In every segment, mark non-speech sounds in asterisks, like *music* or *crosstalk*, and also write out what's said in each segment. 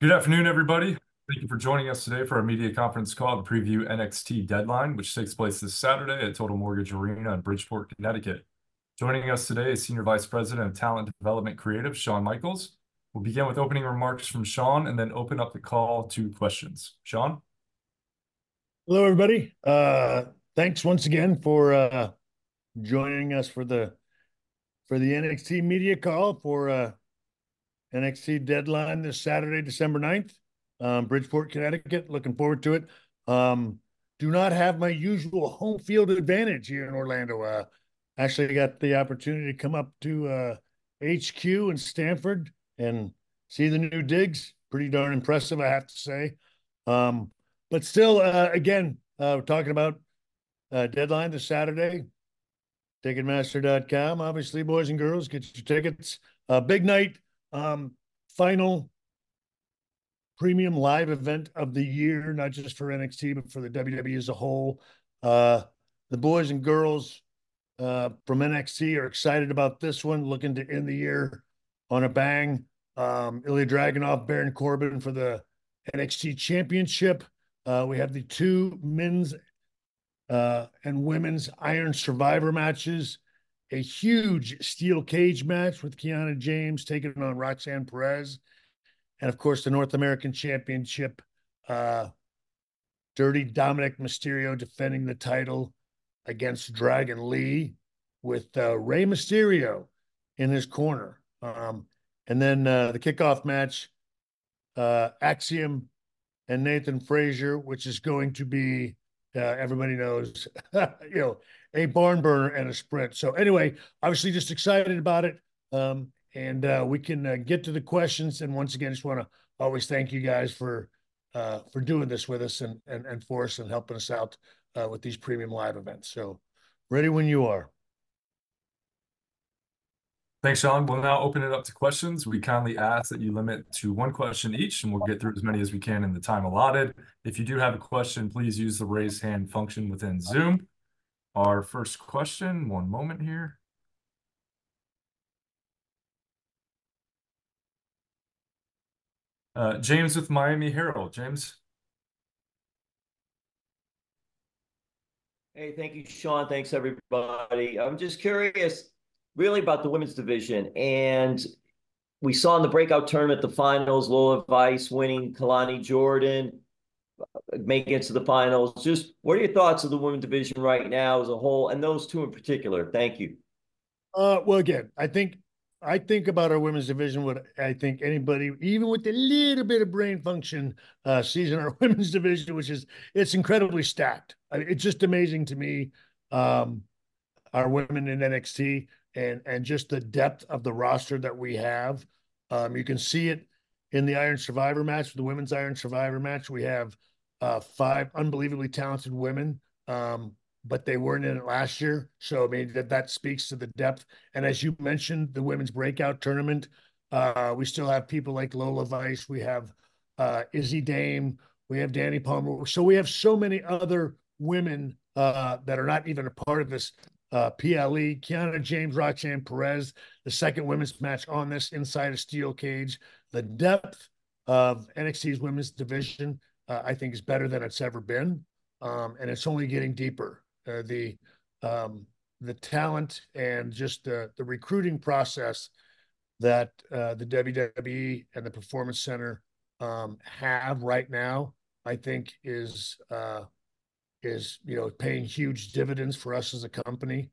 Good afternoon, everybody. Thank you for joining us today for our media conference call to preview NXT Deadline, which takes place this Saturday at Total Mortgage Arena in Bridgeport, Connecticut. Joining us today is Senior Vice President of Talent Development Creative, Shawn Michaels. We'll begin with opening remarks from Shawn and then open up the call to questions. Shawn? Hello, everybody. Uh, thanks once again for uh, joining us for the for the NXT media call for uh, NXT Deadline this Saturday, December 9th, um, Bridgeport, Connecticut. Looking forward to it. Um, do not have my usual home field advantage here in Orlando. Uh, actually, got the opportunity to come up to uh, HQ in Stamford and see the new digs. Pretty darn impressive, I have to say. Um, but still, uh, again, we're talking about Deadline this Saturday. Ticketmaster.com, obviously, boys and girls, get your tickets. Big night, final premium live event of the year, not just for NXT, but for the WWE as a whole. Uh, The boys and girls uh, from NXT are excited about this one, looking to end the year on a bang. Um, Ilja Dragunov, Baron Corbin for the NXT Championship. Uh, We have the two men's and women's Iron Survivor matches, a huge steel cage match with Kiana James taking on Roxanne Perez, and of course, the North American Championship, uh, Dirty Dominik Mysterio defending the title against Dragon Lee with uh, Rey Mysterio in his corner. Um, and then uh, the kickoff match, Axiom and Nathan Frazer, which is going to be, everybody knows, *laughs* you know, a barn burner and a sprint. So anyway, obviously just excited about it. Um, and uh, we can uh, get to the questions. And once again, just want to always thank you guys for uh, for doing this with us and and, and for us and helping us out with these premium live events. So ready when you are. Thanks, Shawn. We'll now open it up to questions. We kindly ask that you limit to one question each, and we'll get through as many as we can in the time allotted. If you do have a question, please use the raise hand function within Zoom. Our first question, one moment here. Uh, James with Miami Herald. James? Hey, thank you, Shawn. Thanks, everybody. I'm just curious, really, about the women's division. And we saw in the breakout tournament, the finals, Lola Vice winning, Kelani Jordan making it to the finals. Just what are your thoughts of the women's division right now as a whole, and those two in particular? Thank you. Uh, well, again, I think I think about our women's division, what I think anybody, even with a little bit of brain function, uh, sees in our *laughs* women's division, which is it's incredibly stacked. It's just amazing to me, um, our women in NXT and and just the depth of the roster that we have. Um, you can see it in the Iron Survivor match, the women's Iron Survivor match. We have uh, five unbelievably talented women, um, but they weren't in it last year. So I mean, that that speaks to the depth. And as you mentioned, the women's breakout tournament, uh, we still have people like Lola Vice. We have uh, Izzy Dame. We have Dani Palmer. So we have so many other women that are not even a part of this PLE. Kiana James, Roxanne Perez, the second women's match on this inside a steel cage. The depth of NXT's women's division, uh, I think, is better than it's ever been. Um, and it's only getting deeper. Uh, the um, The talent and just the the recruiting process that uh, the WWE and the Performance Center um, have right now, I think, is, is you know, paying huge dividends for us as a company.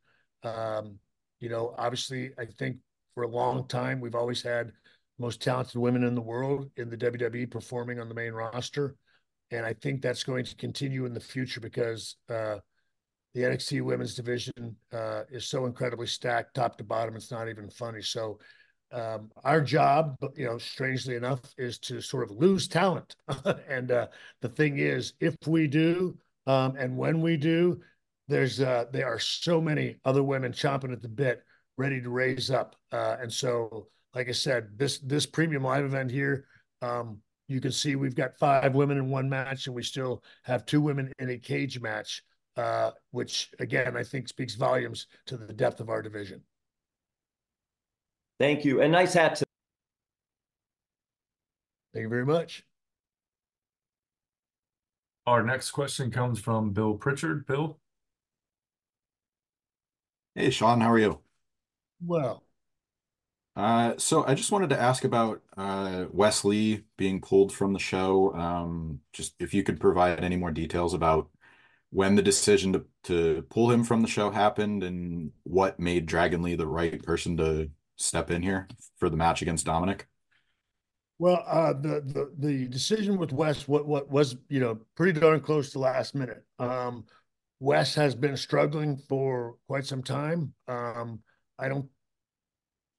You know, obviously, I think for a long time, we've always had most talented women in the world in the WWE performing on the main roster. And I think that's going to continue in the future because uh, the NXT women's division uh, is so incredibly stacked top to bottom. It's not even funny. So um, our job, you know, strangely enough, is to sort of lose talent. *laughs* And uh, the thing is, if we do, um, and when we do, there's uh, there are so many other women chomping at the bit, ready to raise up. Uh, And so, like I said, this this premium live event here, um, you can see we've got five women in one match, and we still have two women in a cage match, uh, which, again, I think speaks volumes to the depth of our division. Thank you. And nice hat. Thank you very much. Our next question comes from Bill Pritchard. Bill? Hey, Shawn, how are you? Well, Uh, so I just wanted to ask about uh, Wes Lee being pulled from the show. Um, just if you could provide any more details about when the decision to, to pull him from the show happened and what made Dragon Lee the right person to step in here for the match against Dominik. well, uh, the the the decision with Wes, what what was you know pretty darn close to last minute. Um, Wes has been struggling for quite some time. Um, I don't,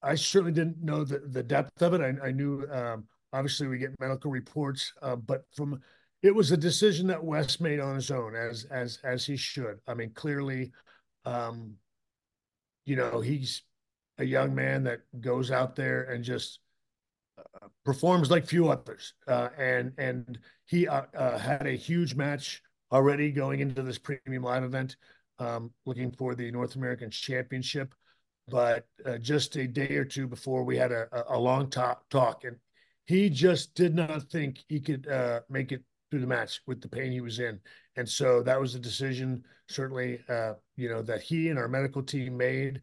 I certainly didn't know the the depth of it. I I knew um, obviously we get medical reports, uh, but from it was a decision that Wes made on his own, as as as he should. I mean, clearly, um, you know, he's a young man that goes out there and just uh, performs like few others. Uh, and and he uh, uh, had a huge match already going into this premium live event, um, looking for the North American Championship. But uh, just a day or two before, we had a, a long talk, talk, and he just did not think he could uh, make it through the match with the pain he was in. And so that was a decision, certainly, uh, you know, that he and our medical team made.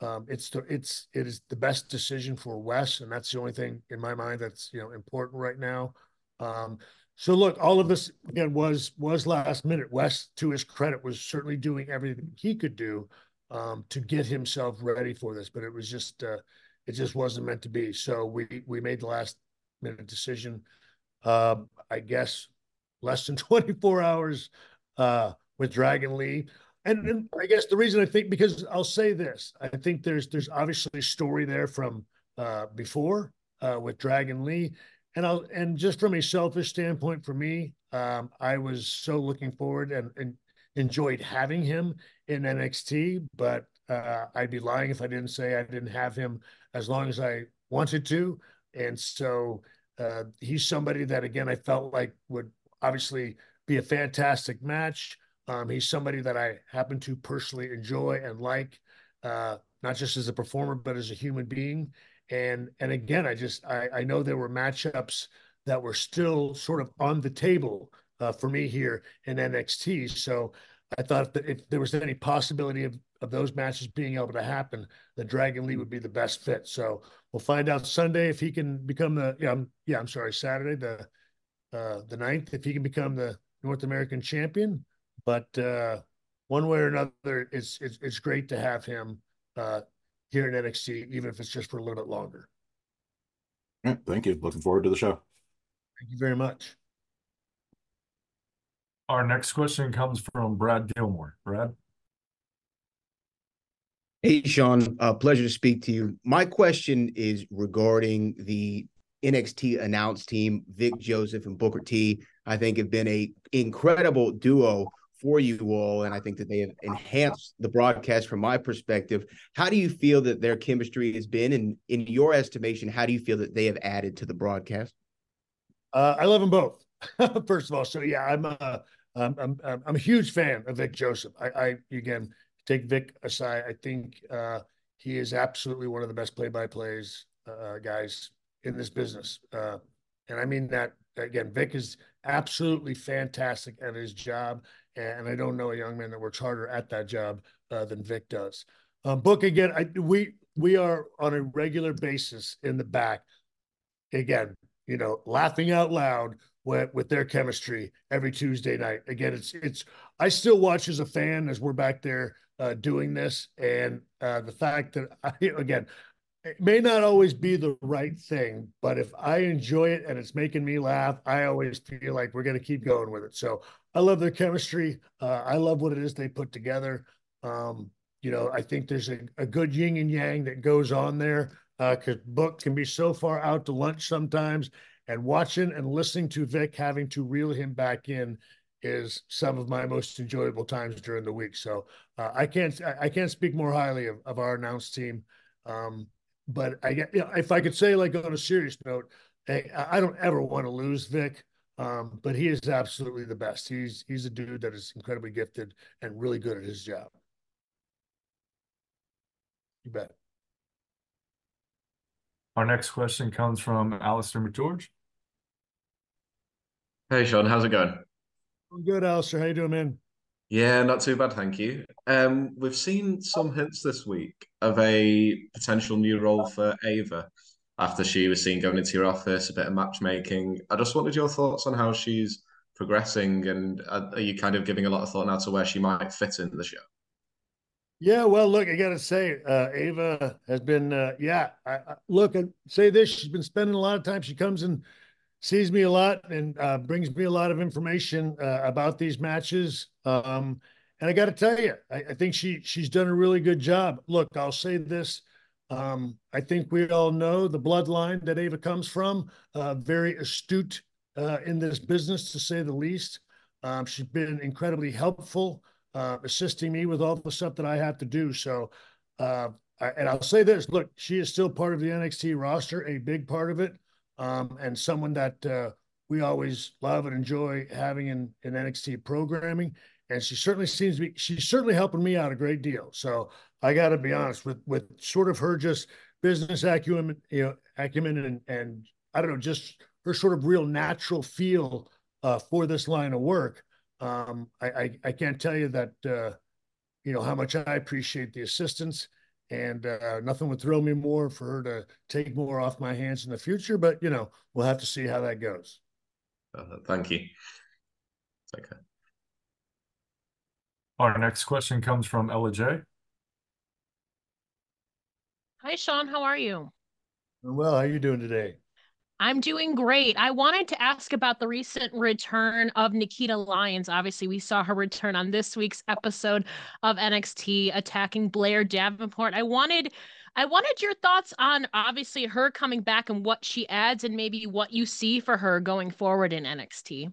Um, it's the it's it is the best decision for Wes, and that's the only thing in my mind that's you know important right now. Um, so look, all of this again was was last minute. Wes, to his credit, was certainly doing everything he could do um, to get himself ready for this, but it was just uh, it just wasn't meant to be. So we we made the last minute decision. Uh, I guess less than *laughs* 24 hours uh, with Dragon Lee. And, and, I guess the reason I think because I'll say this, I think there's there's obviously a story there from uh, before uh, with Dragon Lee, and I'll and just from a selfish standpoint for me, um, I was so looking forward and, and enjoyed having him in NXT, but uh, I'd be lying if I didn't say I didn't have him as long as I wanted to, and so uh, he's somebody that again I felt like would obviously be a fantastic match. Um, he's somebody that I happen to personally enjoy and like, uh, not just as a performer, but as a human being. And and again, I just I, I know there were matchups that were still sort of on the table uh, for me here in NXT. So I thought that if there was any possibility of, of those matches being able to happen, the Dragon Lee would be the best fit. So we'll find out Sunday if he can become the yeah I'm, yeah I'm sorry Saturday the uh, the ninth if he can become the North American champion. But uh, one way or another, it's it's it's great to have him uh, here in NXT, even if it's just for a little bit longer. Yeah, thank you. Looking forward to the show. Thank you very much. Our next question comes from Brad Gilmore. Brad? Hey, Shawn. Uh, pleasure to speak to you. My question is regarding the NXT announced team, Vic Joseph and Booker T. I think have been a incredible duo for you all, and I think that they have enhanced the broadcast from my perspective. How do you feel that their chemistry has been, and in your estimation, how do you feel that they have added to the broadcast? Uh, I love them both. *laughs* First of all, so yeah, I'm a, I'm, I'm, I'm a huge fan of Vic Joseph. I, I again take Vic aside. I think uh, he is absolutely one of the best play-by-plays uh, guys in this business. Uh, and I mean that again, Vic is absolutely fantastic at his job. And I don't know a young man that works harder at that job uh, than Vic does. Um, Book again, I, we we are on a regular basis in the back. Again, you know, laughing out loud with their chemistry every Tuesday night. Again, it's it's I still watch as a fan as we're back there uh, doing this, and uh, the fact that *laughs* I, again it may not always be the right thing, but if I enjoy it and it's making me laugh, I always feel like we're going to keep going with it. So I love their chemistry. Uh, I love what it is they put together. Um, you know, I think there's a, a, good yin and yang that goes on there because uh, Book can be so far out to lunch sometimes, and watching and listening to Vic having to reel him back in is some of my most enjoyable times during the week. So uh, I can't I can't speak more highly of, of our announced team. Um, but I get, you know, if I could say, like on a serious note, hey, I don't ever want to lose Vic, um, but he is absolutely the best. He's he's a dude that is incredibly gifted and really good at his job. You bet. Our next question comes from Alistair McGeorge. Hey Shawn, how's it going? I'm good, Alistair. How you doing, man? Yeah, not too bad, thank you. Um, we've seen some hints this week of a potential new role for Ava after she was seen going into your office, a bit of matchmaking. I just wanted your thoughts on how she's progressing, and are you kind of giving a lot of thought now to where she might fit in the show? Yeah, well, look, I gotta say, uh, Ava has been, uh, yeah. I, I, look, I say this: she's been spending a lot of time. She comes and sees me a lot and uh, brings me a lot of information uh, about these matches. Um, and I got to tell you, I, I, think she she's done a really good job. Look, I'll say this: um, I think we all know the bloodline that Ava comes from. Uh, very astute uh, in this business, to say the least. Um, she's been incredibly helpful uh, assisting me with all the stuff that I have to do. So, uh, and I'll say this: look, she is still part of the NXT roster, a big part of it, and someone that uh, we always love and enjoy having in, in NXT programming. And she certainly seems to be. She's certainly helping me out a great deal. So I got to be honest with with sort of her just business acumen, you know, acumen, and and I don't know, just her sort of real natural feel uh, for this line of work um, I, I, I can't tell you that uh, you know how much I appreciate the assistance, and uh, nothing would thrill me more for her to take more off my hands in the future. But you know, we'll have to see how that goes. Uh, thank you. Okay. Our next question comes from Ella J. Hi, Shawn. How are you? Well, how are you doing today? I'm doing great. I wanted to ask about the recent return of Nikita Lyons. Obviously, we saw her return on this week's episode of NXT attacking Blair Davenport. I wanted I wanted your thoughts on obviously her coming back and what she adds and maybe what you see for her going forward in NXT.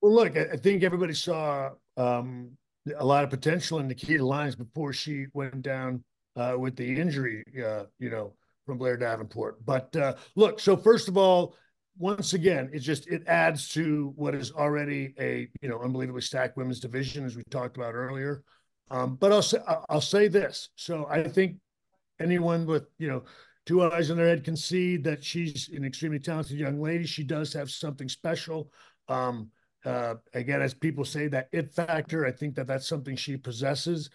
Well, look, I think everybody saw um, a lot of potential in Nikita Lyons before she went down uh, with the injury, uh, you know, from Blair Davenport. But uh, look, so first of all, once again, it just it adds to what is already a you know unbelievably stacked women's division, as we talked about earlier. Um, but I'll say I'll say this. So I think anyone with you know two eyes in their head can see that she's an extremely talented young lady. She does have something special. Um, uh, again, as people say, that it factor. I think that that's something she possesses.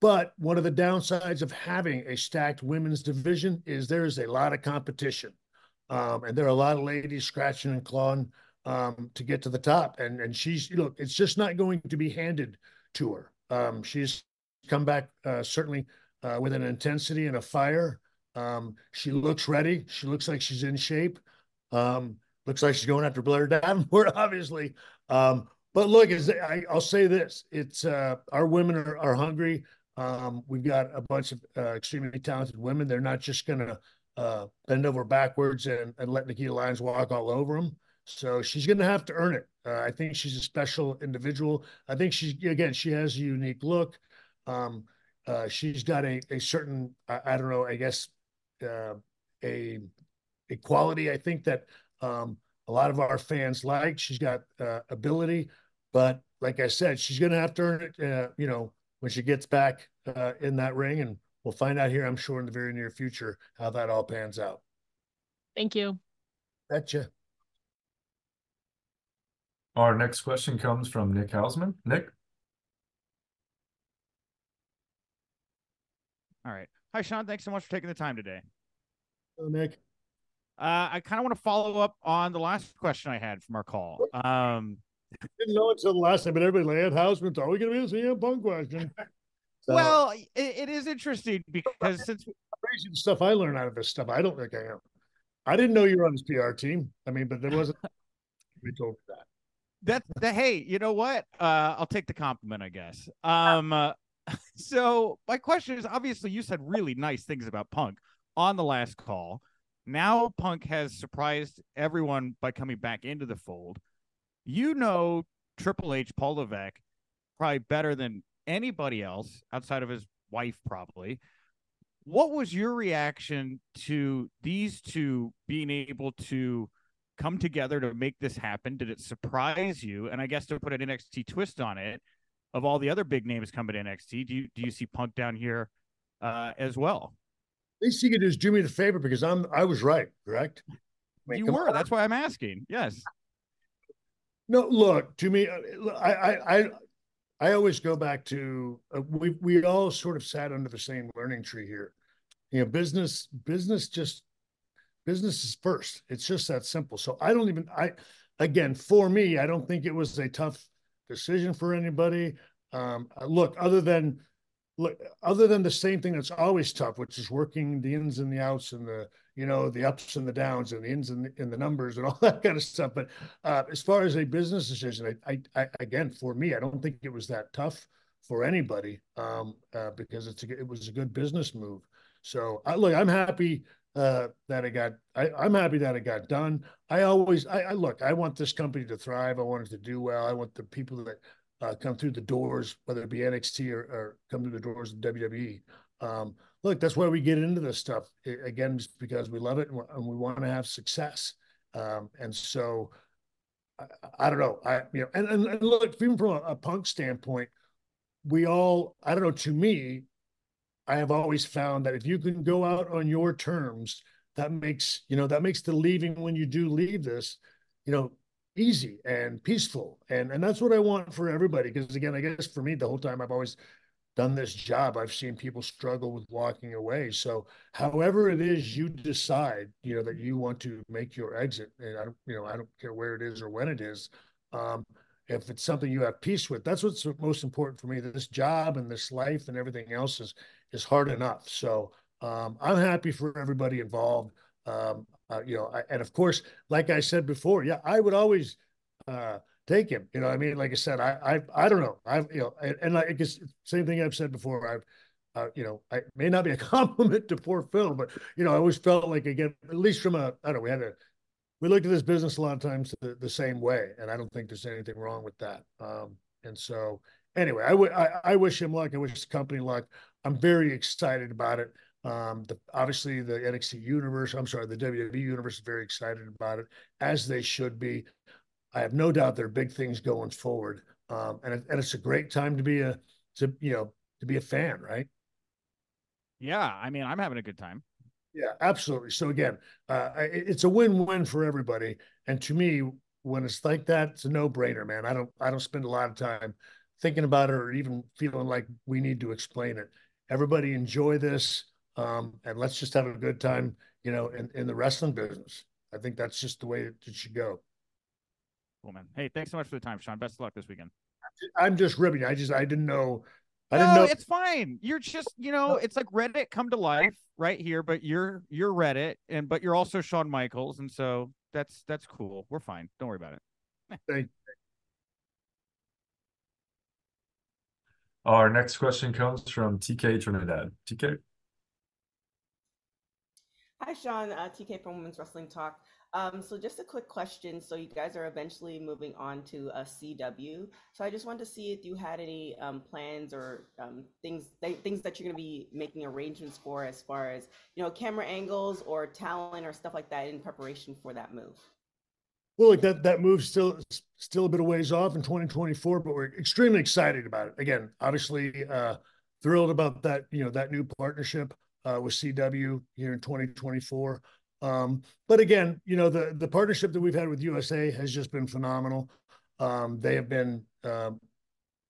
But one of the downsides of having a stacked women's division is there is a lot of competition. Um, and there are a lot of ladies scratching and clawing um, to get to the top. And and she's, you know, it's just not going to be handed to her. Um, she's come back uh, certainly uh, with an intensity and a fire. Um, she looks ready. She looks like she's in shape. Um, looks like she's going after Blair Davenport, *laughs* obviously. Um, but look, I, will say this: it's uh, our women are, are hungry. Um, we've got a bunch of uh, extremely talented women. They're not just going to uh, bend over backwards and, and let Nikita Lyons walk all over them. So she's going to have to earn it. Uh, I think she's a special individual. I think she's again she has a unique look. Um, uh, she's got a a certain I, I don't know I guess uh, a a quality I think that um, a lot of our fans like. She's got uh, ability, but like I said, she's going to have to earn it. You know, when she gets back uh, in that ring, and we'll find out here, I'm sure, in the very near future how that all pans out. Thank you. Betcha. Our next question comes from Nick Hausman. Nick. All right. Hi, Shawn. Thanks so much for taking the time today. Hello, Nick. Uh, I kind of want to follow up on the last question I had from our call. Um, didn't know until the last time, but everybody like, Hausman's always going to be a CM Punk question. So, well, it, it is interesting because since crazy stuff I learned out of this stuff, I don't think I am. I didn't know you were on his PR team. I mean, but there wasn't. *laughs* we told me that. That that hey, you know what? Uh, I'll take the compliment, I guess. Um, uh, *laughs* so my question is, obviously, you said really nice things about Punk on the last call. Now Punk has surprised everyone by coming back into the fold you know Triple H, Paul Levesque, probably better than anybody else outside of his wife, probably. What was your reaction to these two being able to come together to make this happen? Did it surprise you? And I guess to put an NXT twist on it, of all the other big names coming to NXT, do you do you see Punk down here uh, as well? At least you could just do me the favor because I'm I was right, correct? I mean, you were. On. That's why I'm asking. Yes. No, look to me. uh, I I I, always go back to uh, we we all sort of sat under the same learning tree here. You know, business business just business is first. It's just that simple. So I don't even I again for me, I don't think it was a tough decision for anybody. Um, uh, look, other than look, other than the same thing that's always tough, which is working the ins and the outs and the you know the ups and the downs and the ins and the, and the numbers and *laughs* all that kind of stuff. But uh, as far as a business decision, I, I, I, again for me, I don't think it was that tough for anybody um, uh, because it's a, it was a good business move. So I, look, I'm happy uh, that it got. I, am happy that it got done. I always, I, I, look. I want this company to thrive. I want it to do well. I want the people that uh, come through the doors, whether it be NXT or, or come through the doors of WWE. Um, look, that's why we get into this stuff again, just because we love it and, and we want to have success. Um, and so, I, I, don't know. I you know, and, and, and look, even from a, a punk standpoint, we all. I don't know. To me, I have always found that if you can go out on your terms, that makes you know that makes the leaving when you do leave this, you know, easy and peaceful, and and that's what I want for everybody. Because again, I guess for me, the whole time I've always done this job, I've seen people struggle with walking away. So, however it is you decide, you know, that you want to make your exit, and I don't, you know, I don't care where it is or when it is. Um, if it's something you have peace with, that's what's most important for me. This job and this life and everything else is is hard enough. So um, I'm happy for everybody involved. Um, uh, you know, I, and of course, like I said before, yeah, I would always uh, take him. You know, I mean, like I said, I, I, I don't know. I've, you know, and, and I guess same thing I've said before. I've, uh, you know, I may not be a *laughs* compliment to poor Phil, but you know, I always felt like again, at least from a, I don't know, we had a, we looked at this business a lot of times the, the same way, and I don't think there's anything wrong with that. Um, and so, anyway, I, w- I, I wish him luck. I wish the company luck. I'm very excited about it. Um, the, obviously, the NXT universe, I'm sorry, the WWE universe is very excited about it, as they should be. I have no doubt there are big things going forward, um, and and it's a great time to be a to you know to be a fan, right? Yeah, I mean, I'm having a good time. Yeah, absolutely. So again, uh, it's a win-win for everybody, and to me, when it's like that, it's a no-brainer, man. I don't I don't spend a lot of time thinking about it or even feeling like we need to explain it everybody enjoy this um, and let's just have a good time you know in, in the wrestling business i think that's just the way it, should go cool man hey thanks so much for the time shawn best of luck this weekend i'm just ribbing i just i didn't know I didn't know. it's fine. You're just, you know, it's like Reddit come to life right here, but you're you're Reddit, and but you're also Shawn Michaels, and so that's that's cool. We're fine. Don't worry about it. *laughs* Thank Our next question comes from TK Trinidad. TK. Hi, Shawn. Uh, TK from Women's Wrestling Talk. Um, so just a quick question. So you guys are eventually moving on to a CW. So I just wanted to see if you had any um, plans or um, things th- things that you're going to be making arrangements for, as far as you know, camera angles or talent or stuff like that in preparation for that move. Well, like that that move's still still a bit of ways off in 2024, but we're extremely excited about it. Again, obviously uh, thrilled about that. You know that new partnership uh, with CW here in 2024. Um, but again, you know the the partnership that we've had with USA has just been phenomenal. Um, they have been um,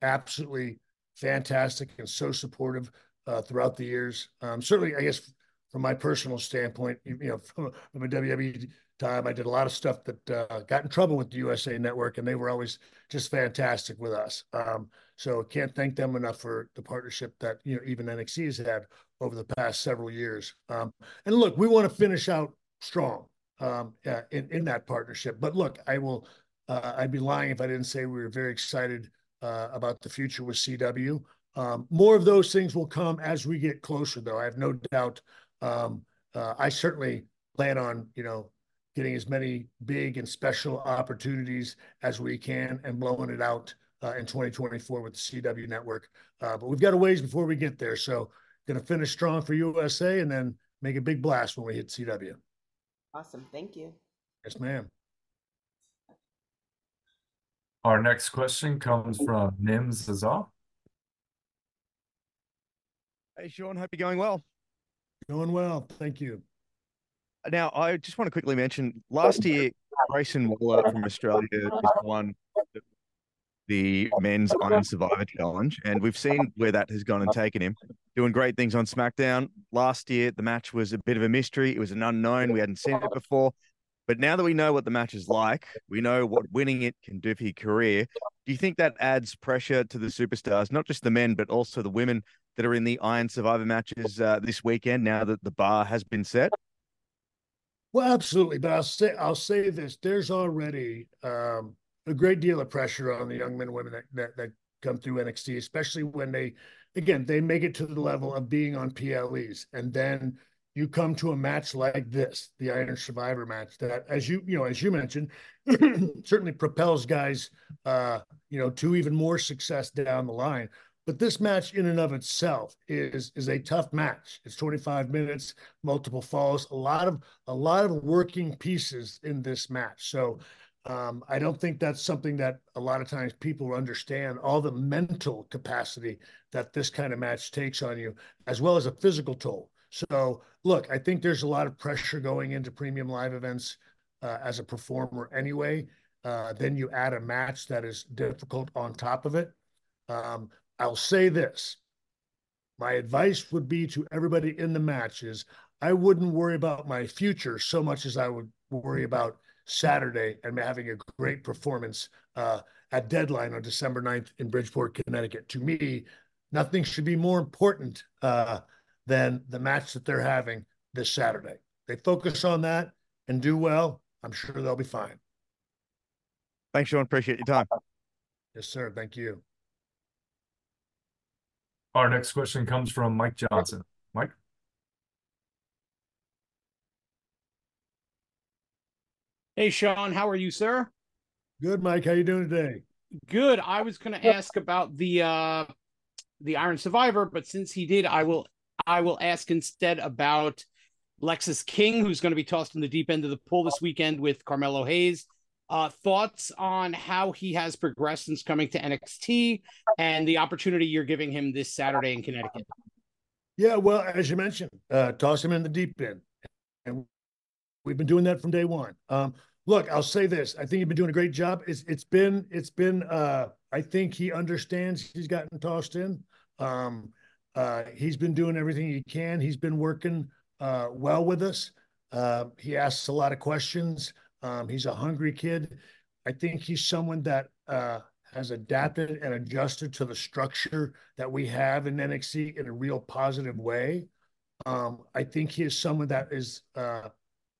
absolutely fantastic and so supportive uh, throughout the years. Um, certainly, I guess from my personal standpoint, you, you know, from, from a WWE time. I did a lot of stuff that uh, got in trouble with the USA Network, and they were always just fantastic with us. Um, so can't thank them enough for the partnership that you know even NXT has had over the past several years. Um, and look, we want to finish out strong um, uh, in in that partnership. But look, I will. Uh, I'd be lying if I didn't say we were very excited uh, about the future with CW. Um, more of those things will come as we get closer, though. I have no doubt. Um, uh, I certainly plan on, you know, getting as many big and special opportunities as we can and blowing it out uh, in 2024 with the CW network. Uh, but we've got a ways before we get there. So going to finish strong for USA and then make a big blast when we hit CW. Awesome. Thank you. Yes, ma'am. Our next question comes from Nim Zaza. Hey, Shawn. Hope you're going well. Going well. Thank you. Now, I just want to quickly mention last year, Grayson Waller from Australia won the men's Iron Survivor Challenge, and we've seen where that has gone and taken him. Doing great things on SmackDown. Last year, the match was a bit of a mystery. It was an unknown. We hadn't seen it before. But now that we know what the match is like, we know what winning it can do for your career. Do you think that adds pressure to the superstars, not just the men, but also the women that are in the Iron Survivor matches uh, this weekend? Now that the bar has been set. Well, absolutely, but I'll say I'll say this: there's already um, a great deal of pressure on the young men and women that, that, that come through NXT, especially when they, again, they make it to the level of being on PLEs, and then you come to a match like this, the Iron Survivor match, that as you you know as you mentioned, *clears throat* certainly propels guys, uh, you know, to even more success down the line. But this match in and of itself is is a tough match. It's 25 minutes, multiple falls, a lot of a lot of working pieces in this match. So um, I don't think that's something that a lot of times people understand all the mental capacity that this kind of match takes on you, as well as a physical toll. So look, I think there's a lot of pressure going into premium live events uh, as a performer anyway. Uh, then you add a match that is difficult on top of it. Um, I'll say this. My advice would be to everybody in the match is I wouldn't worry about my future so much as I would worry about Saturday and having a great performance uh, at deadline on December 9th in Bridgeport, Connecticut. To me, nothing should be more important uh, than the match that they're having this Saturday. They focus on that and do well. I'm sure they'll be fine. Thanks, Shawn. Appreciate your time. Yes, sir. Thank you. Our next question comes from Mike Johnson. Mike? Hey, Shawn, how are you, sir? Good, Mike. How you doing today? Good. I was going to ask about the uh the Iron Survivor, but since he did, I will I will ask instead about Lexis King, who's going to be tossed in the deep end of the pool this weekend with Carmelo Hayes. Uh, thoughts on how he has progressed since coming to NXT and the opportunity you're giving him this Saturday in Connecticut? Yeah, well, as you mentioned, uh, toss him in the deep end, and we've been doing that from day one. Um, look, I'll say this: I think you've been doing a great job. It's it's been it's been. Uh, I think he understands he's gotten tossed in. Um, uh, he's been doing everything he can. He's been working uh, well with us. Uh, he asks a lot of questions. Um, he's a hungry kid. I think he's someone that uh, has adapted and adjusted to the structure that we have in NXT in a real positive way. Um, I think he is someone that is uh,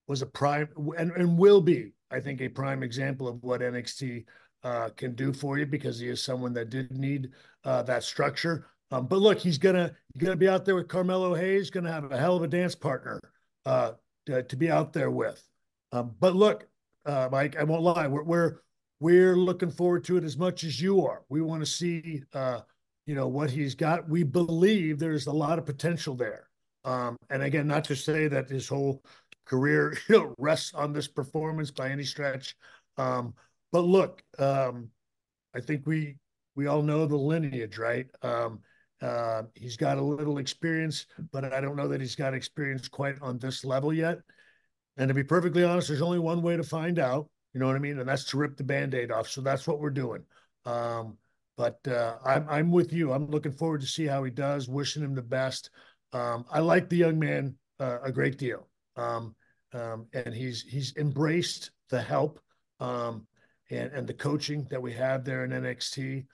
was a prime and, and will be, I think, a prime example of what NXT uh, can do for you because he is someone that did need uh, that structure. Um, but look, he's gonna gonna be out there with Carmelo Hayes, gonna have a hell of a dance partner uh, to, to be out there with. Um, but look, uh, Mike, I won't lie. We're, we're we're looking forward to it as much as you are. We want to see, uh, you know, what he's got. We believe there's a lot of potential there. Um, and again, not to say that his whole career *laughs* you know, rests on this performance by any stretch. Um, but look, um, I think we we all know the lineage, right? Um, uh, he's got a little experience, but I don't know that he's got experience quite on this level yet. And to be perfectly honest, there's only one way to find out. You know what I mean? And that's to rip the band-aid off. So that's what we're doing. Um, but uh, I'm I'm with you. I'm looking forward to see how he does. Wishing him the best. Um, I like the young man uh, a great deal, um, um and he's he's embraced the help um, and and the coaching that we have there in NXT.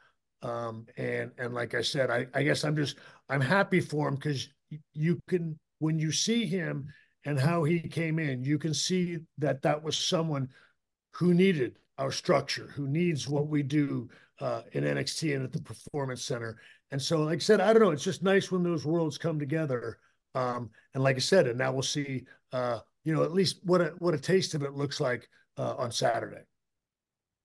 Um, and and like I said, I, I guess I'm just I'm happy for him because you can when you see him and how he came in, you can see that that was someone who needed our structure, who needs what we do uh, in NXT and at the Performance Center. And so, like I said, I don't know. It's just nice when those worlds come together. Um, and like I said, and now we'll see, uh, you know, at least what a what a taste of it looks like uh, on Saturday.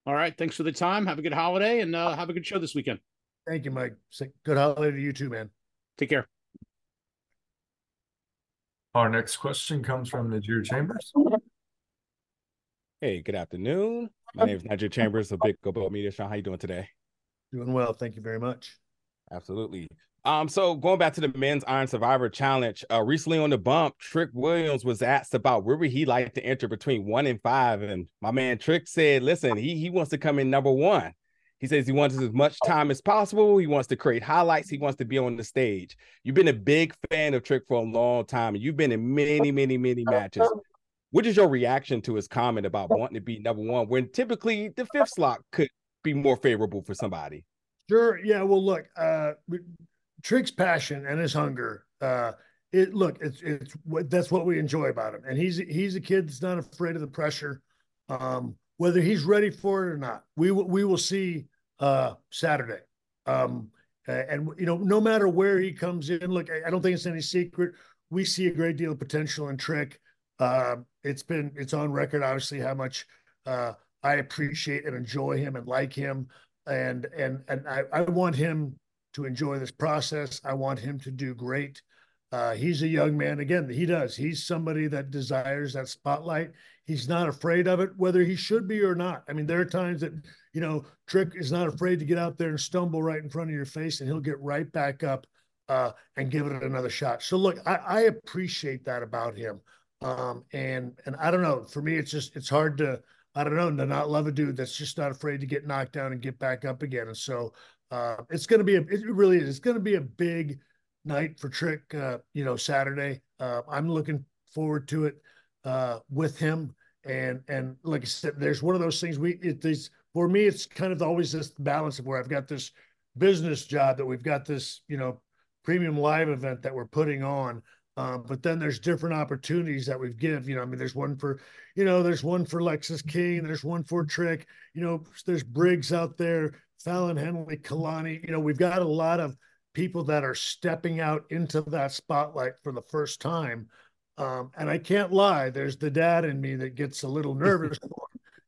All right. Thanks for the time. Have a good holiday and uh, have a good show this weekend. Thank you, Mike. Good holiday to you too, man. Take care. Our next question comes from Najir Chambers. Hey, good afternoon. My name is Najir Chambers of Big Go Media Show. How you doing today? Doing well. Thank you very much. Absolutely. Um, so going back to the men's Iron Survivor Challenge, uh, recently on the bump, Trick Williams was asked about where would he like to enter between one and five, and my man Trick said, "Listen, he he wants to come in number one. He says he wants as much time as possible. He wants to create highlights. He wants to be on the stage. You've been a big fan of Trick for a long time, and you've been in many, many, many matches. What is your reaction to his comment about wanting to be number one when typically the fifth slot could be more favorable for somebody?" Sure. Yeah. Well, look, uh, Trick's passion and his hunger. Uh, it look, it's it's that's what we enjoy about him, and he's he's a kid that's not afraid of the pressure. Um, whether he's ready for it or not, we we will see uh, Saturday. Um, and you know, no matter where he comes in, look, I, I don't think it's any secret. We see a great deal of potential in Trick. Uh, it's been it's on record, obviously, how much uh, I appreciate and enjoy him and like him, and and and I, I want him to enjoy this process. I want him to do great. Uh, he's a young man. Again, he does. He's somebody that desires that spotlight. He's not afraid of it, whether he should be or not. I mean, there are times that, you know, Trick is not afraid to get out there and stumble right in front of your face, and he'll get right back up uh, and give it another shot. So, look, I, I appreciate that about him. Um, and and I don't know. For me, it's just it's hard to I don't know to not love a dude that's just not afraid to get knocked down and get back up again. And so uh, it's going to be a, it really is. It's going to be a big night for Trick. Uh, you know, Saturday. Uh, I'm looking forward to it uh, with him. And and like I said, there's one of those things we it is for me. It's kind of always this balance of where I've got this business job that we've got this you know premium live event that we're putting on. Um, but then there's different opportunities that we've give. You know, I mean, there's one for, you know, there's one for Lexis King, there's one for Trick. You know, there's Briggs out there. Fallon Henley, Kelani. You know, we've got a lot of people that are stepping out into that spotlight for the first time. Um, and I can't lie, there's the dad in me that gets a little *laughs* nervous.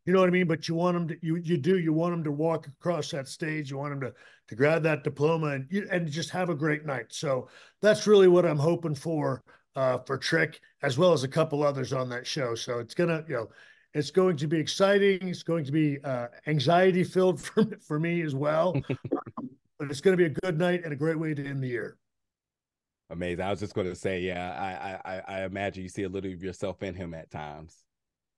you know what I mean? But you want them to, you you do, you want them to walk across that stage. You want them to to grab that diploma and and just have a great night. So that's really what I'm hoping for uh, for Trick, as well as a couple others on that show. So it's gonna, you know, it's going to be exciting. It's going to be uh, anxiety filled *laughs* for, for me as well. *laughs* but it's going to be a good night and a great way to end the year. Amazing. I was just going to say, yeah, I, I, I imagine you see a little of yourself in him at times.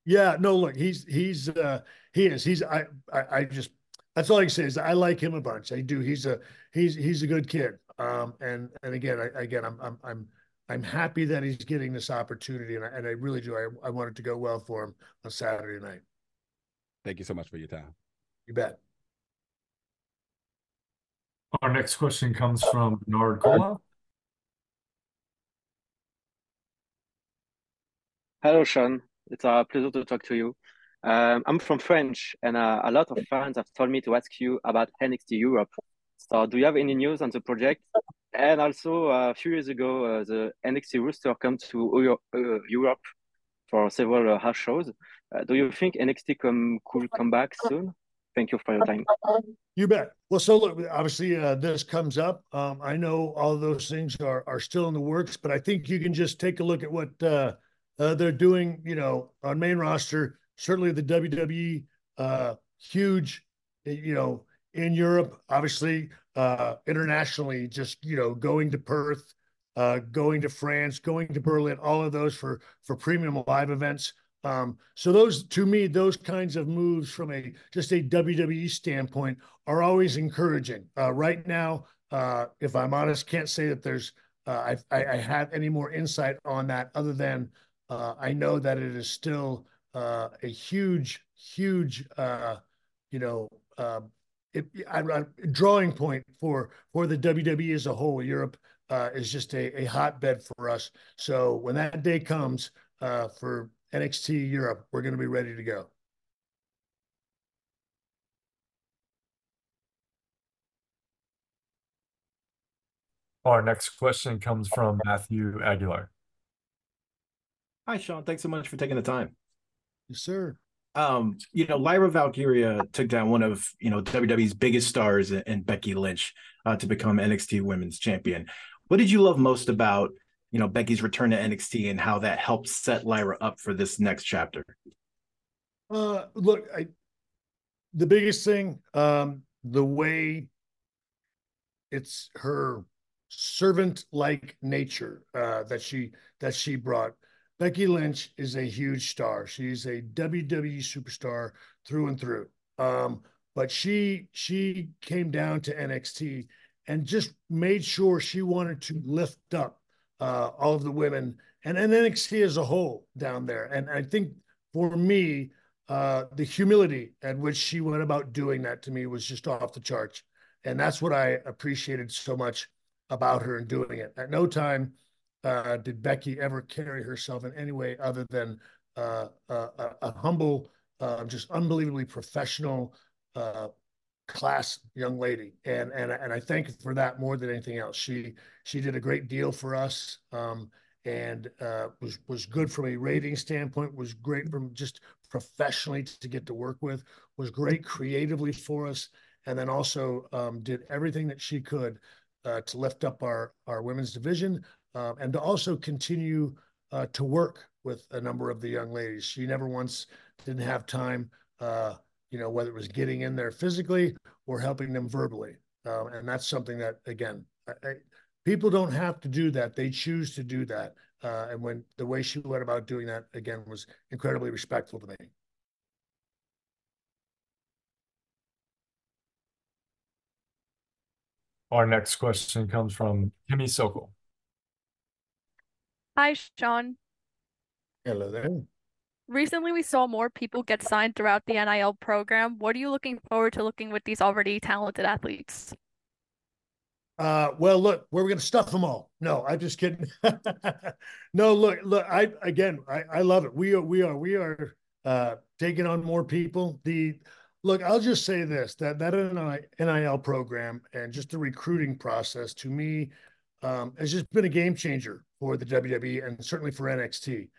Yeah, no, look, he's, he's, uh, he is, he's, I, I, I just, that's all I can say is I like him a bunch. I do. He's a, he's, he's a good kid. Um, and, and again, I, again, I'm, I'm, I'm, I'm happy that he's getting this opportunity, and I, and I really do. I, I want it to go well for him on Saturday night. Thank you so much for your time. You bet. Our next question comes from Bernard Kola. Hello, Shawn. It's a pleasure to talk to you. Um, I'm from French, and uh, a lot of fans have told me to ask you about NXT Europe. So, do you have any news on the project? And also, uh, a few years ago, uh, the NXT roster came to uh, Europe for several house shows. do you think NXT come, could come back soon? Thank you for your time. You bet. Well, so look, obviously, uh, this comes up. Um, I know all those things are are still in the works, but I think you can just take a look at what uh, uh, they're doing. You know, on main roster, certainly the WWE, uh, huge. You know, in Europe, obviously, uh, internationally, just you know, going to Perth, uh, going to France, going to Berlin, all of those for for premium live events. Um, so those to me, those kinds of moves from a just a WWE standpoint are always encouraging. Uh, right now, uh, if I'm honest, can't say that there's uh, I, I have any more insight on that other than uh, I know that it is still uh, a huge, huge, uh, you know, it, a drawing point for for the WWE as a whole. Europe uh, is just a, a hotbed for us. So when that day comes uh, for NXT Europe, we're going to be ready to go. Our next question comes from Matthew Aguilar. Hi, Shawn. Thanks so much for taking the time. Yes, sir um, you know, Lyra Valkyria took down one of you know WWE's biggest stars and Becky Lynch uh, to become NXT Women's Champion. What did you love most about you know Becky's return to NXT and how that helped set Lyra up for this next chapter? Uh, look, I, the biggest thing, um, the way it's her servant like nature uh, that she that she brought. Becky Lynch is a huge star. She's a WWE superstar through and through. Um, but she she came down to NXT and just made sure she wanted to lift up uh, all of the women and, and NXT as a whole down there. And I think for me, uh, the humility at which she went about doing that to me was just off the charts. And that's what I appreciated so much about her and doing it. At no time uh, did Becky ever carry herself in any way other than uh, a, a, humble, uh, just unbelievably professional, uh, class young lady. And and and I thank her for that more than anything else. She she did a great deal for us. Um, and uh, was was good from a rating standpoint. Was great from just professionally to get to work with. Was great creatively for us, and then also um, did everything that she could uh, to lift up our our women's division um, and to also continue uh, to work with a number of the young ladies. She never once didn't have time, uh, you know, whether it was getting in there physically or helping them verbally, um, and that's something that again. I, I, people don't have to do that; they choose to do that. Uh, and when the way she went about doing that again was incredibly respectful to me. Our next question comes from Kimmy Sokol. Hi, Shawn. Hello there. Recently, we saw more people get signed throughout the NIL program. What are you looking forward to looking with these already talented athletes? Uh, well, look, where are we going to stuff them all? No, I'm just kidding. *laughs* no, look, look, I, again, I, I love it. We are, we are, we are, uh, taking on more people. The, Look, I'll just say this: that that NIL program and just the recruiting process to me um, has just been a game changer for the WWE and certainly for NXT.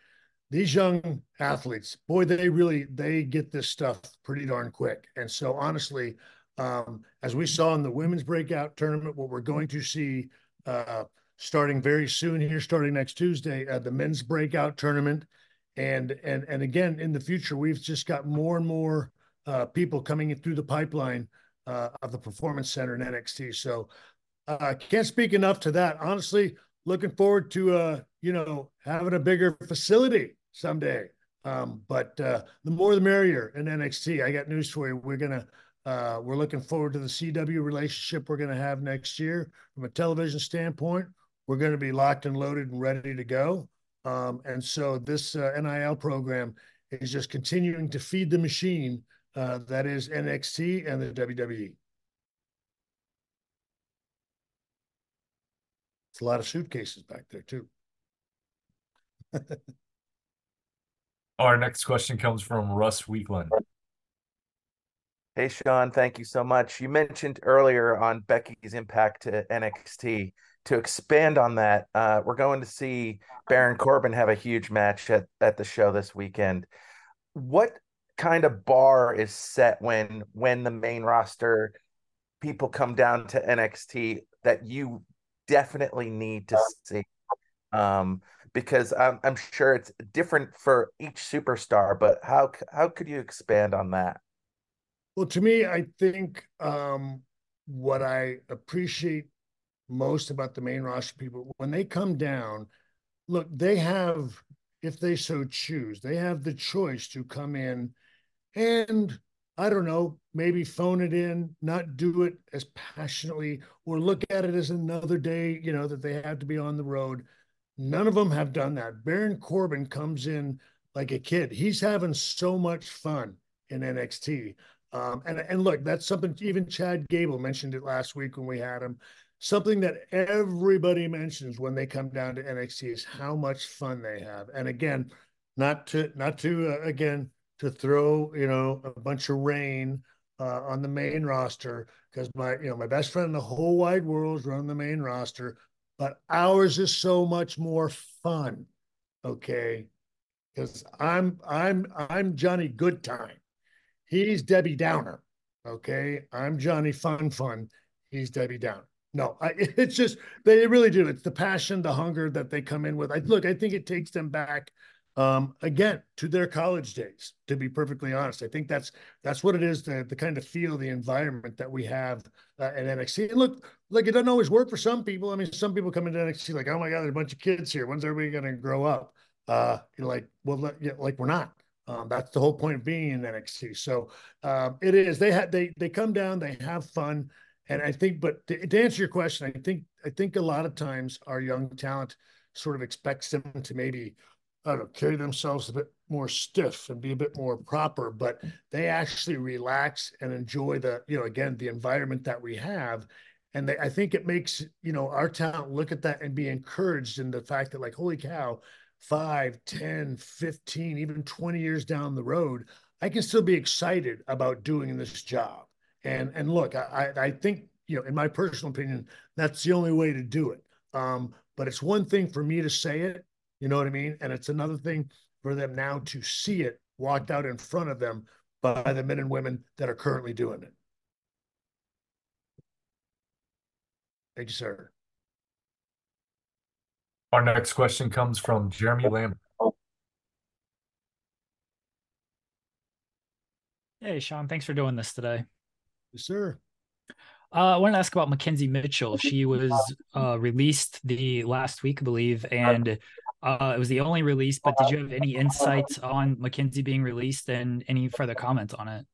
These young athletes, boy, they really they get this stuff pretty darn quick. And so, honestly, um, as we saw in the women's breakout tournament, what we're going to see uh, starting very soon here, starting next Tuesday, uh, the men's breakout tournament, and and and again in the future, we've just got more and more uh, people coming in through the pipeline uh, of the Performance Center in NXT. So I uh, can't speak enough to that. Honestly, looking forward to uh, you know having a bigger facility someday. Um, but uh, the more the merrier in NXT. I got news for you. We're gonna uh, we're looking forward to the CW relationship we're gonna have next year from a television standpoint. We're to be locked and loaded and ready to go. Um, and so this uh, NIL program is just continuing to feed the machine uh, that is NXT and the WWE. It's a lot of suitcases back there too. *laughs* Our next question comes from Russ Weekland. Hey, Shawn, thank you so much. You mentioned earlier on Becky's impact to NXT. To expand on that, uh, we're going to see Baron Corbin have a huge match at, at the show this weekend. What kind of bar is set when when the main roster people come down to NXT that you definitely need to see um because I'm, I'm sure it's different for each superstar but how how could you expand on that? Well to me i think um what i appreciate most about the main roster people when they come down look they have if they so choose they have the choice to come in and I don't know, maybe phone it in, not do it as passionately, or look at it as another day, you know, that they have to be on the road. None of them have done that. Baron Corbin comes in like a kid. He's having so much fun in NXT. Um, and and look, that's something even Chad Gable mentioned it last week when we had him. Something that everybody mentions when they come down to NXT is how much fun they have. And again, not to not to uh, again to throw, you know, a bunch of rain uh, on the main roster because my, you know, my best friend in the whole wide world is running the main roster, but ours is so much more fun. Okay. Because I'm I'm I'm Johnny Goodtime. He's Debbie Downer. Okay. I'm Johnny Fun Fun. He's Debbie Downer. No, I, *laughs* it's just they really do. It's the passion, the hunger that they come in with. I look, I think it takes them back um, again to their college days. To be perfectly honest, I think that's that's what it is. The the kind of feel, the environment that we have uh, at NXT. And look, like it doesn't always work for some people. I mean, some people come into NXT like, oh my god, there's a bunch of kids here. When's everybody going to grow up? Uh, you're like, well, yeah, like we're not. Um, that's the whole point of being in NXT. So um, it is. They have they they come down, they have fun, and I think. But to, to answer your question, I think I think a lot of times our young talent sort of expects them to maybe I don't know, carry themselves a bit more stiff and be a bit more proper, but they actually relax and enjoy the, you know, again, the environment that we have. And they, I think it makes, you know, our talent look at that and be encouraged in the fact that, like, holy cow, five, 10, 15, even 20 years down the road, I can still be excited about doing this job. And and look, I, I think, you know, in my personal opinion, that's the only way to do it. Um, but it's one thing for me to say it you know what I mean? And it's another thing for them now to see it walked out in front of them by the men and women that are currently doing it. Thank you, sir. Our next question comes from Jeremy Lambert. Hey, Shawn, thanks for doing this today. Yes, sir. Uh, I wanted to ask about McKenzie Mitchell. She was uh, released the last week, I believe, and uh, it was the only release, but did you have any insights on McKenzie being released and any further comments on it?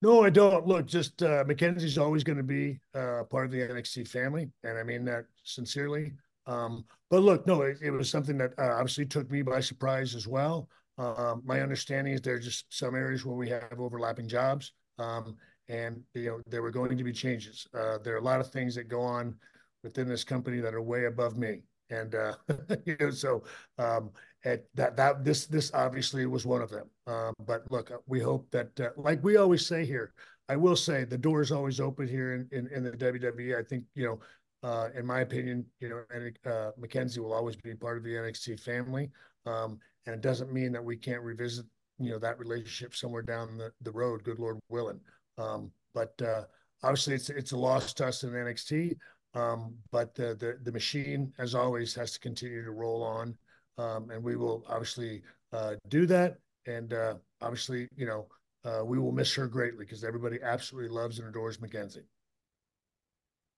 No, I don't. Look, just uh, McKenzie's always going to be uh, part of the NXT family, and I mean that sincerely. Um, but look, no, it, it was something that uh, obviously took me by surprise as well. Uh, my understanding is there's just some areas where we have overlapping jobs, um, and you know there were going to be changes. Uh, there are a lot of things that go on within this company that are way above me, and uh, *laughs* you know, so um, at that that this this obviously was one of them. Um, but look, uh, we hope that, uh, like we always say here, I will say the door is always open here in, in, in the WWE. I think you know, uh, in my opinion, you know, and uh, McKenzie will always be part of the NXT family, um, and it doesn't mean that we can't revisit you know that relationship somewhere down the, the road. Good Lord willing. Um, but uh, obviously, it's it's a loss to us in NXT. Um, but the, the, the machine, as always, has to continue to roll on, um, and we will obviously uh, do that. And uh, obviously, you know, uh, we will miss her greatly because everybody absolutely loves and adores McKenzie.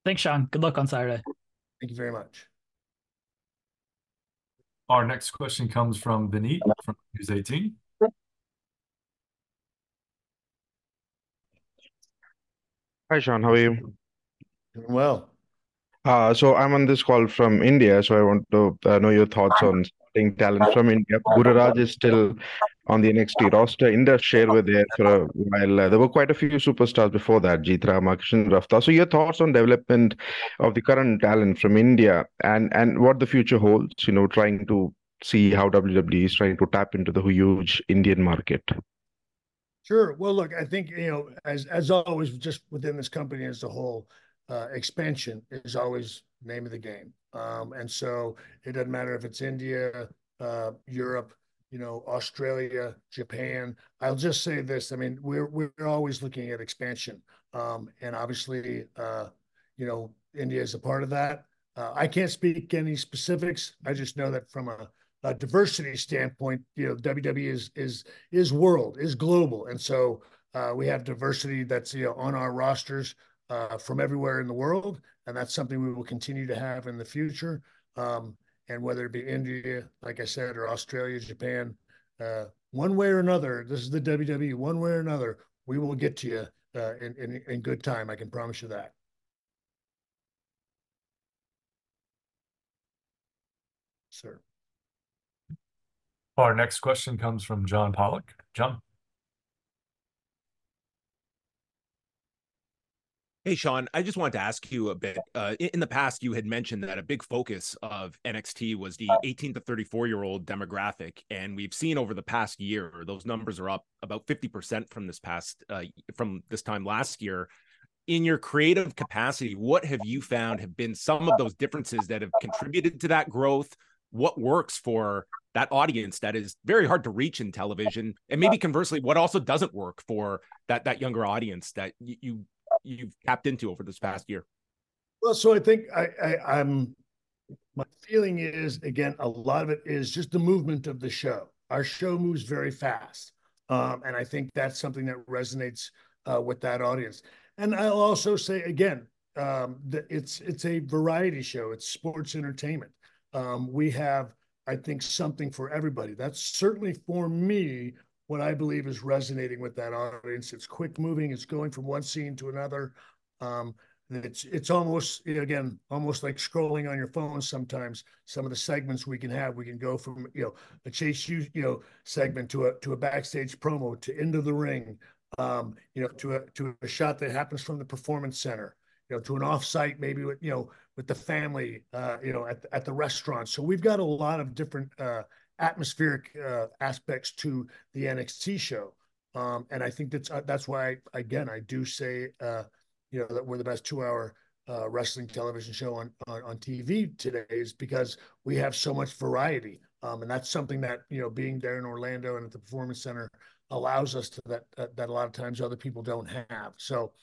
Thanks, Shawn. Good luck on Saturday. Thank you very much. Our next question comes from Vineet from News 18. Hi, Shawn. How are you? Doing well. Uh, so I'm on this call from India, so I want to uh, know your thoughts on starting talent from India. Guru Raaj is still on the NXT roster. Indus Sher were there for a while. Uh, there were quite a few superstars before that, Jeet Ramakrishnan, Rafta. So your thoughts on development of the current talent from India and and what the future holds, you know, trying to see how WWE is trying to tap into the huge Indian market. Sure. Well, look, I think, you know, as as always, just within this company as a whole, expansion is always name of the game. Um, and so it doesn't matter if it's India, uh, Europe, you know, Australia, Japan. I'll just say this. I mean, we're always looking at expansion, um, and obviously, uh, you know, India is a part of that. Uh, I can't speak any specifics. I just know that from a, diversity standpoint, you know, WWE is world, is global, and so uh, we have diversity that's you know on our rosters uh, from everywhere in the world, and that's something we will continue to have in the future. Um, and whether it be India, like I said, or Australia, Japan, uh, one way or another, this is the WWE. One way or another, we will get to you uh, in, in in good time. I can promise you that. Sir. Our next question comes from John Pollock. John. Hey, Shawn, I just wanted to ask you a bit. Uh, in the past, you had mentioned that a big focus of NXT was the 18 to 34 year old demographic, and we've seen over the past year those numbers are up about 50 percent from this past uh, from this time last year. In your creative capacity, what have you found have been some of those differences that have contributed to that growth? What works for that audience that is very hard to reach in television, and maybe conversely, what also doesn't work for that that younger audience that you you've tapped into over this past year? Well, so I think I, I I'm my feeling is again, a lot of it is just the movement of the show. Our show moves very fast, um, and I think that's something that resonates uh, with that audience. And I'll also say again um, that it's it's a variety show. It's sports entertainment. Um, we have, I think, something for everybody. That's certainly for me what I believe is resonating with that audience. It's quick moving. It's going from one scene to another. Um, it's it's almost again almost like scrolling on your phone sometimes some of the segments we can have we can go from you know a chase you you know segment to a to a backstage promo to into the ring um you know to a to a shot that happens from the performance center you know to an offsite maybe with you know with the family uh you know at, at the restaurant so we've got a lot of different uh atmospheric uh aspects to the NXT show um and I think that's uh, that's why again I do say uh you know that we're the best two hour uh, wrestling television show on, on, on TV today is because we have so much variety, um, and that's something that you know being there in Orlando and at the Performance Center allows us to that that, that a lot of times other people don't have. So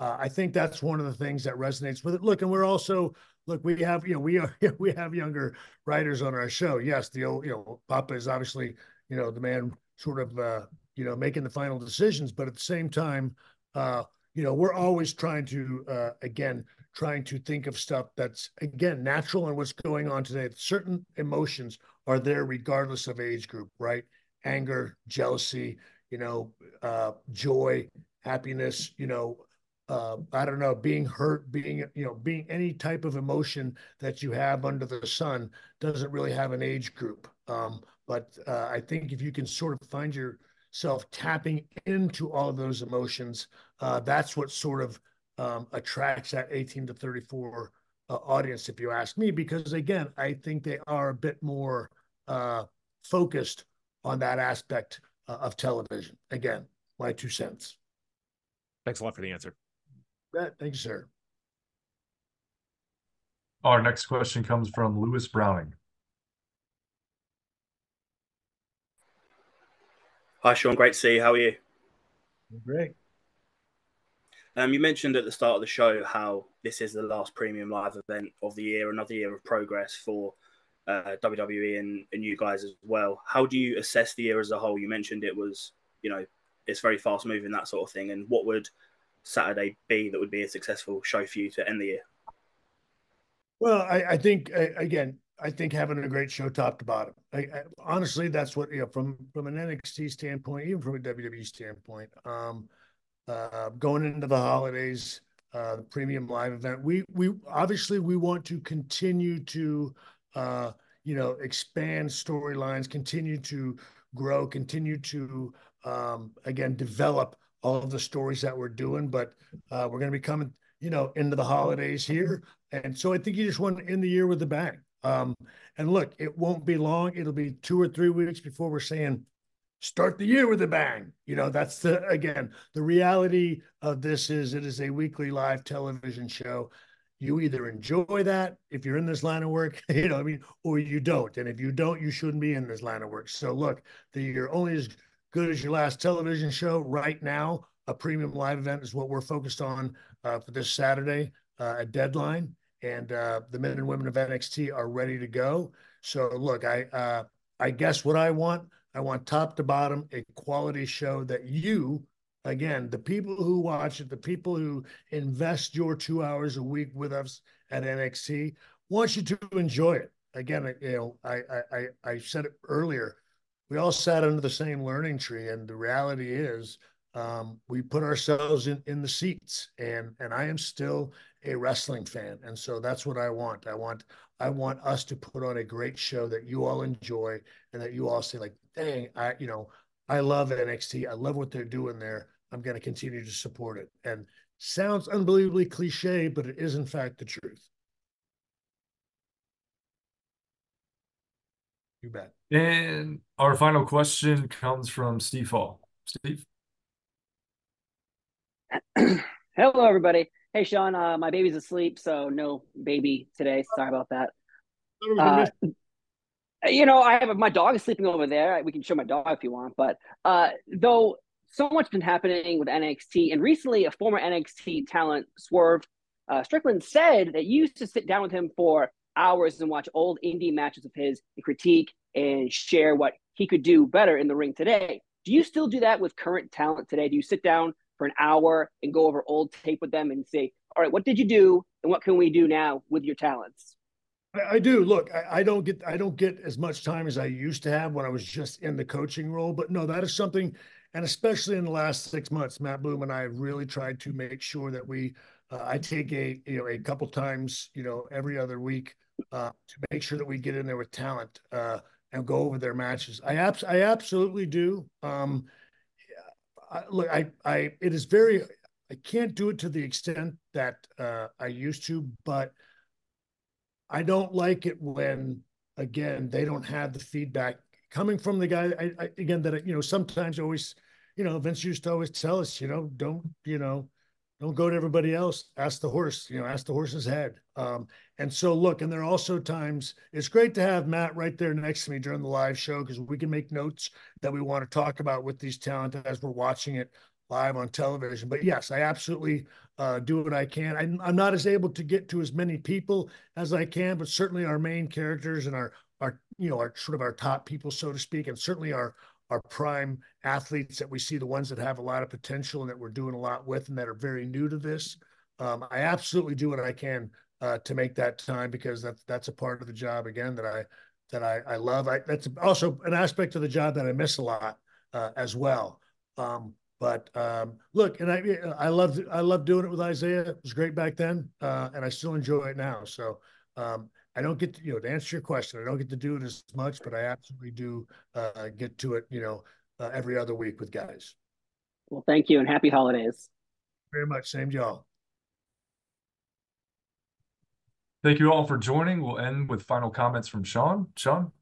uh, I think that's one of the things that resonates with it. Look, and we're also look we have you know we are *laughs* we have younger writers on our show. Yes, the old you know Papa is obviously you know the man sort of uh, you know making the final decisions, but at the same time. Uh, you know we're always trying to uh, again trying to think of stuff that's again natural and what's going on today certain emotions are there regardless of age group right anger jealousy you know uh, joy happiness you know uh, i don't know being hurt being you know being any type of emotion that you have under the sun doesn't really have an age group um, but uh, i think if you can sort of find yourself tapping into all of those emotions. Uh, that's what sort of um, attracts that 18 to 34 uh, audience, if you ask me, because again, I think they are a bit more uh, focused on that aspect uh, of television. Again, my two cents. Thanks a lot for the answer. Yeah, thank you, sir. Our next question comes from Lewis Browning. Hi, Shawn. Great to see you. How are you? Great. Um, you mentioned at the start of the show how this is the last premium live event of the year, another year of progress for uh, WWE and, and you guys as well. How do you assess the year as a whole? You mentioned it was, you know, it's very fast moving, that sort of thing. And what would Saturday be that would be a successful show for you to end the year? Well, I, I think again, I think having a great show top to bottom. I, I, honestly, that's what you know from from an NXT standpoint, even from a WWE standpoint. Um, uh, going into the holidays, uh, the premium live event, we we obviously we want to continue to uh, you know expand storylines, continue to grow, continue to um, again develop all of the stories that we're doing. But uh, we're going to be coming you know into the holidays here, and so I think you just want to end the year with a bang. Um, and look, it won't be long. It'll be two or three weeks before we're saying, start the year with a bang. You know, that's the, again, the reality of this is it is a weekly live television show. You either enjoy that if you're in this line of work, *laughs* you know, I mean, or you don't. And if you don't, you shouldn't be in this line of work. So look, the, you're only as good as your last television show right now. A premium live event is what we're focused on uh, for this Saturday uh, Deadline and uh, the men and women of NXT are ready to go. So look, I uh, I guess what I want, I want top to bottom a quality show that you, again, the people who watch it, the people who invest your two hours a week with us at NXT, want you to enjoy it. Again, you know, I I I said it earlier. We all sat under the same learning tree, and the reality is um, we put ourselves in, in the seats and and I am still a wrestling fan and so that's what I want. I want I want us to put on a great show that you all enjoy and that you all say like dang I you know I love NXT I love what they're doing there. I'm going to continue to support it. And sounds unbelievably cliche but it is in fact the truth you bet and our final question comes from Steve Hall Steve *clears throat* Hello, everybody. Hey, Shawn. Uh, my baby's asleep, so no baby today. Sorry about that. Uh, you know, I have my dog is sleeping over there. We can show my dog if you want. But uh, though so much been happening with NXT, and recently a former NXT talent, Swerve uh, Strickland, said that you used to sit down with him for hours and watch old indie matches of his and critique and share what he could do better in the ring today. Do you still do that with current talent today? Do you sit down for an hour and go over old tape with them and say, all right, what did you do and what can we do now with your talents? I, do. Look, I, I, don't get I don't get as much time as I used to have when I was just in the coaching role. But no, that is something, and especially in the last six months, Matt Bloom and I have really tried to make sure that we. Uh, I take a you know a couple times you know every other week uh, to make sure that we get in there with talent uh, and go over their matches. I abs- I absolutely do. Um, I, look, I I it is very I can't do it to the extent that uh, I used to, but I don't like it when again they don't have the feedback coming from the guy. I, I, again that you know sometimes always you know Vince used to always tell us you know don't you know don't go to everybody else. Ask the horse, you know, ask the horse's head. Um, and so look, and there are also times it's great to have Matt right there next to me during the live show because we can make notes that we want to talk about with these talent as we're watching it live on television. But yes, I absolutely uh, do what I can. I'm, I'm not as able to get to as many people as I can, but certainly our main characters and our our you know our sort of our top people, so to speak, and certainly our our prime athletes that we see, the ones that have a lot of potential and that we're doing a lot with, and that are very new to this. Um, I absolutely do what I can uh, to make that time because that's that's a part of the job again that I that I, I love. I, that's also an aspect of the job that I miss a lot uh, as well. Um, but um, look, and I I loved I loved doing it with Isaiah. It was great back then, uh, and I still enjoy it now. So um, I don't get to, you know to answer your question. I don't get to do it as much, but I absolutely do uh, get to it. You know, uh, every other week with guys. Well, thank you, and happy holidays. Very much. Same to y'all. Thank you all for joining. We'll end with final comments from Shawn. Shawn.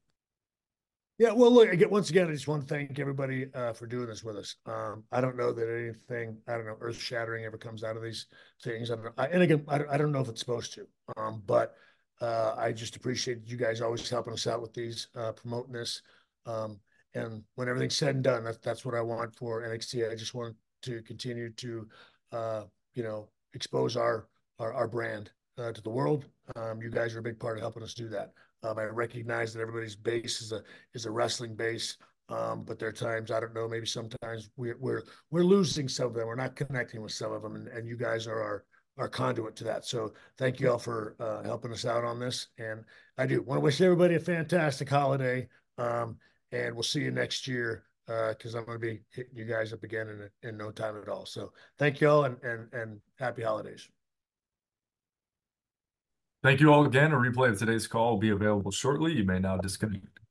Yeah, well, look, again, once again, I just want to thank everybody uh, for doing this with us. Um, I don't know that anything, I don't know, earth shattering ever comes out of these things. I don't know. I, and again, I, I, don't know if it's supposed to, um, but uh, I just appreciate you guys always helping us out with these, uh, promoting this. Um, and when everything's said and done, that's, that's what I want for NXT. I just want to continue to, uh, you know, expose our, our, our brand uh, to the world. Um, you guys are a big part of helping us do that. Um, I recognize that everybody's base is a is a wrestling base, um, but there are times I don't know. Maybe sometimes we're we're we're losing some of them. We're not connecting with some of them, and, and you guys are our our conduit to that. So thank you all for uh, helping us out on this. And I do want to wish everybody a fantastic holiday. Um, and we'll see you next year because uh, I'm going to be hitting you guys up again in in no time at all. So thank you all and and and happy holidays. Thank you all again. A replay of today's call will be available shortly. You may now disconnect.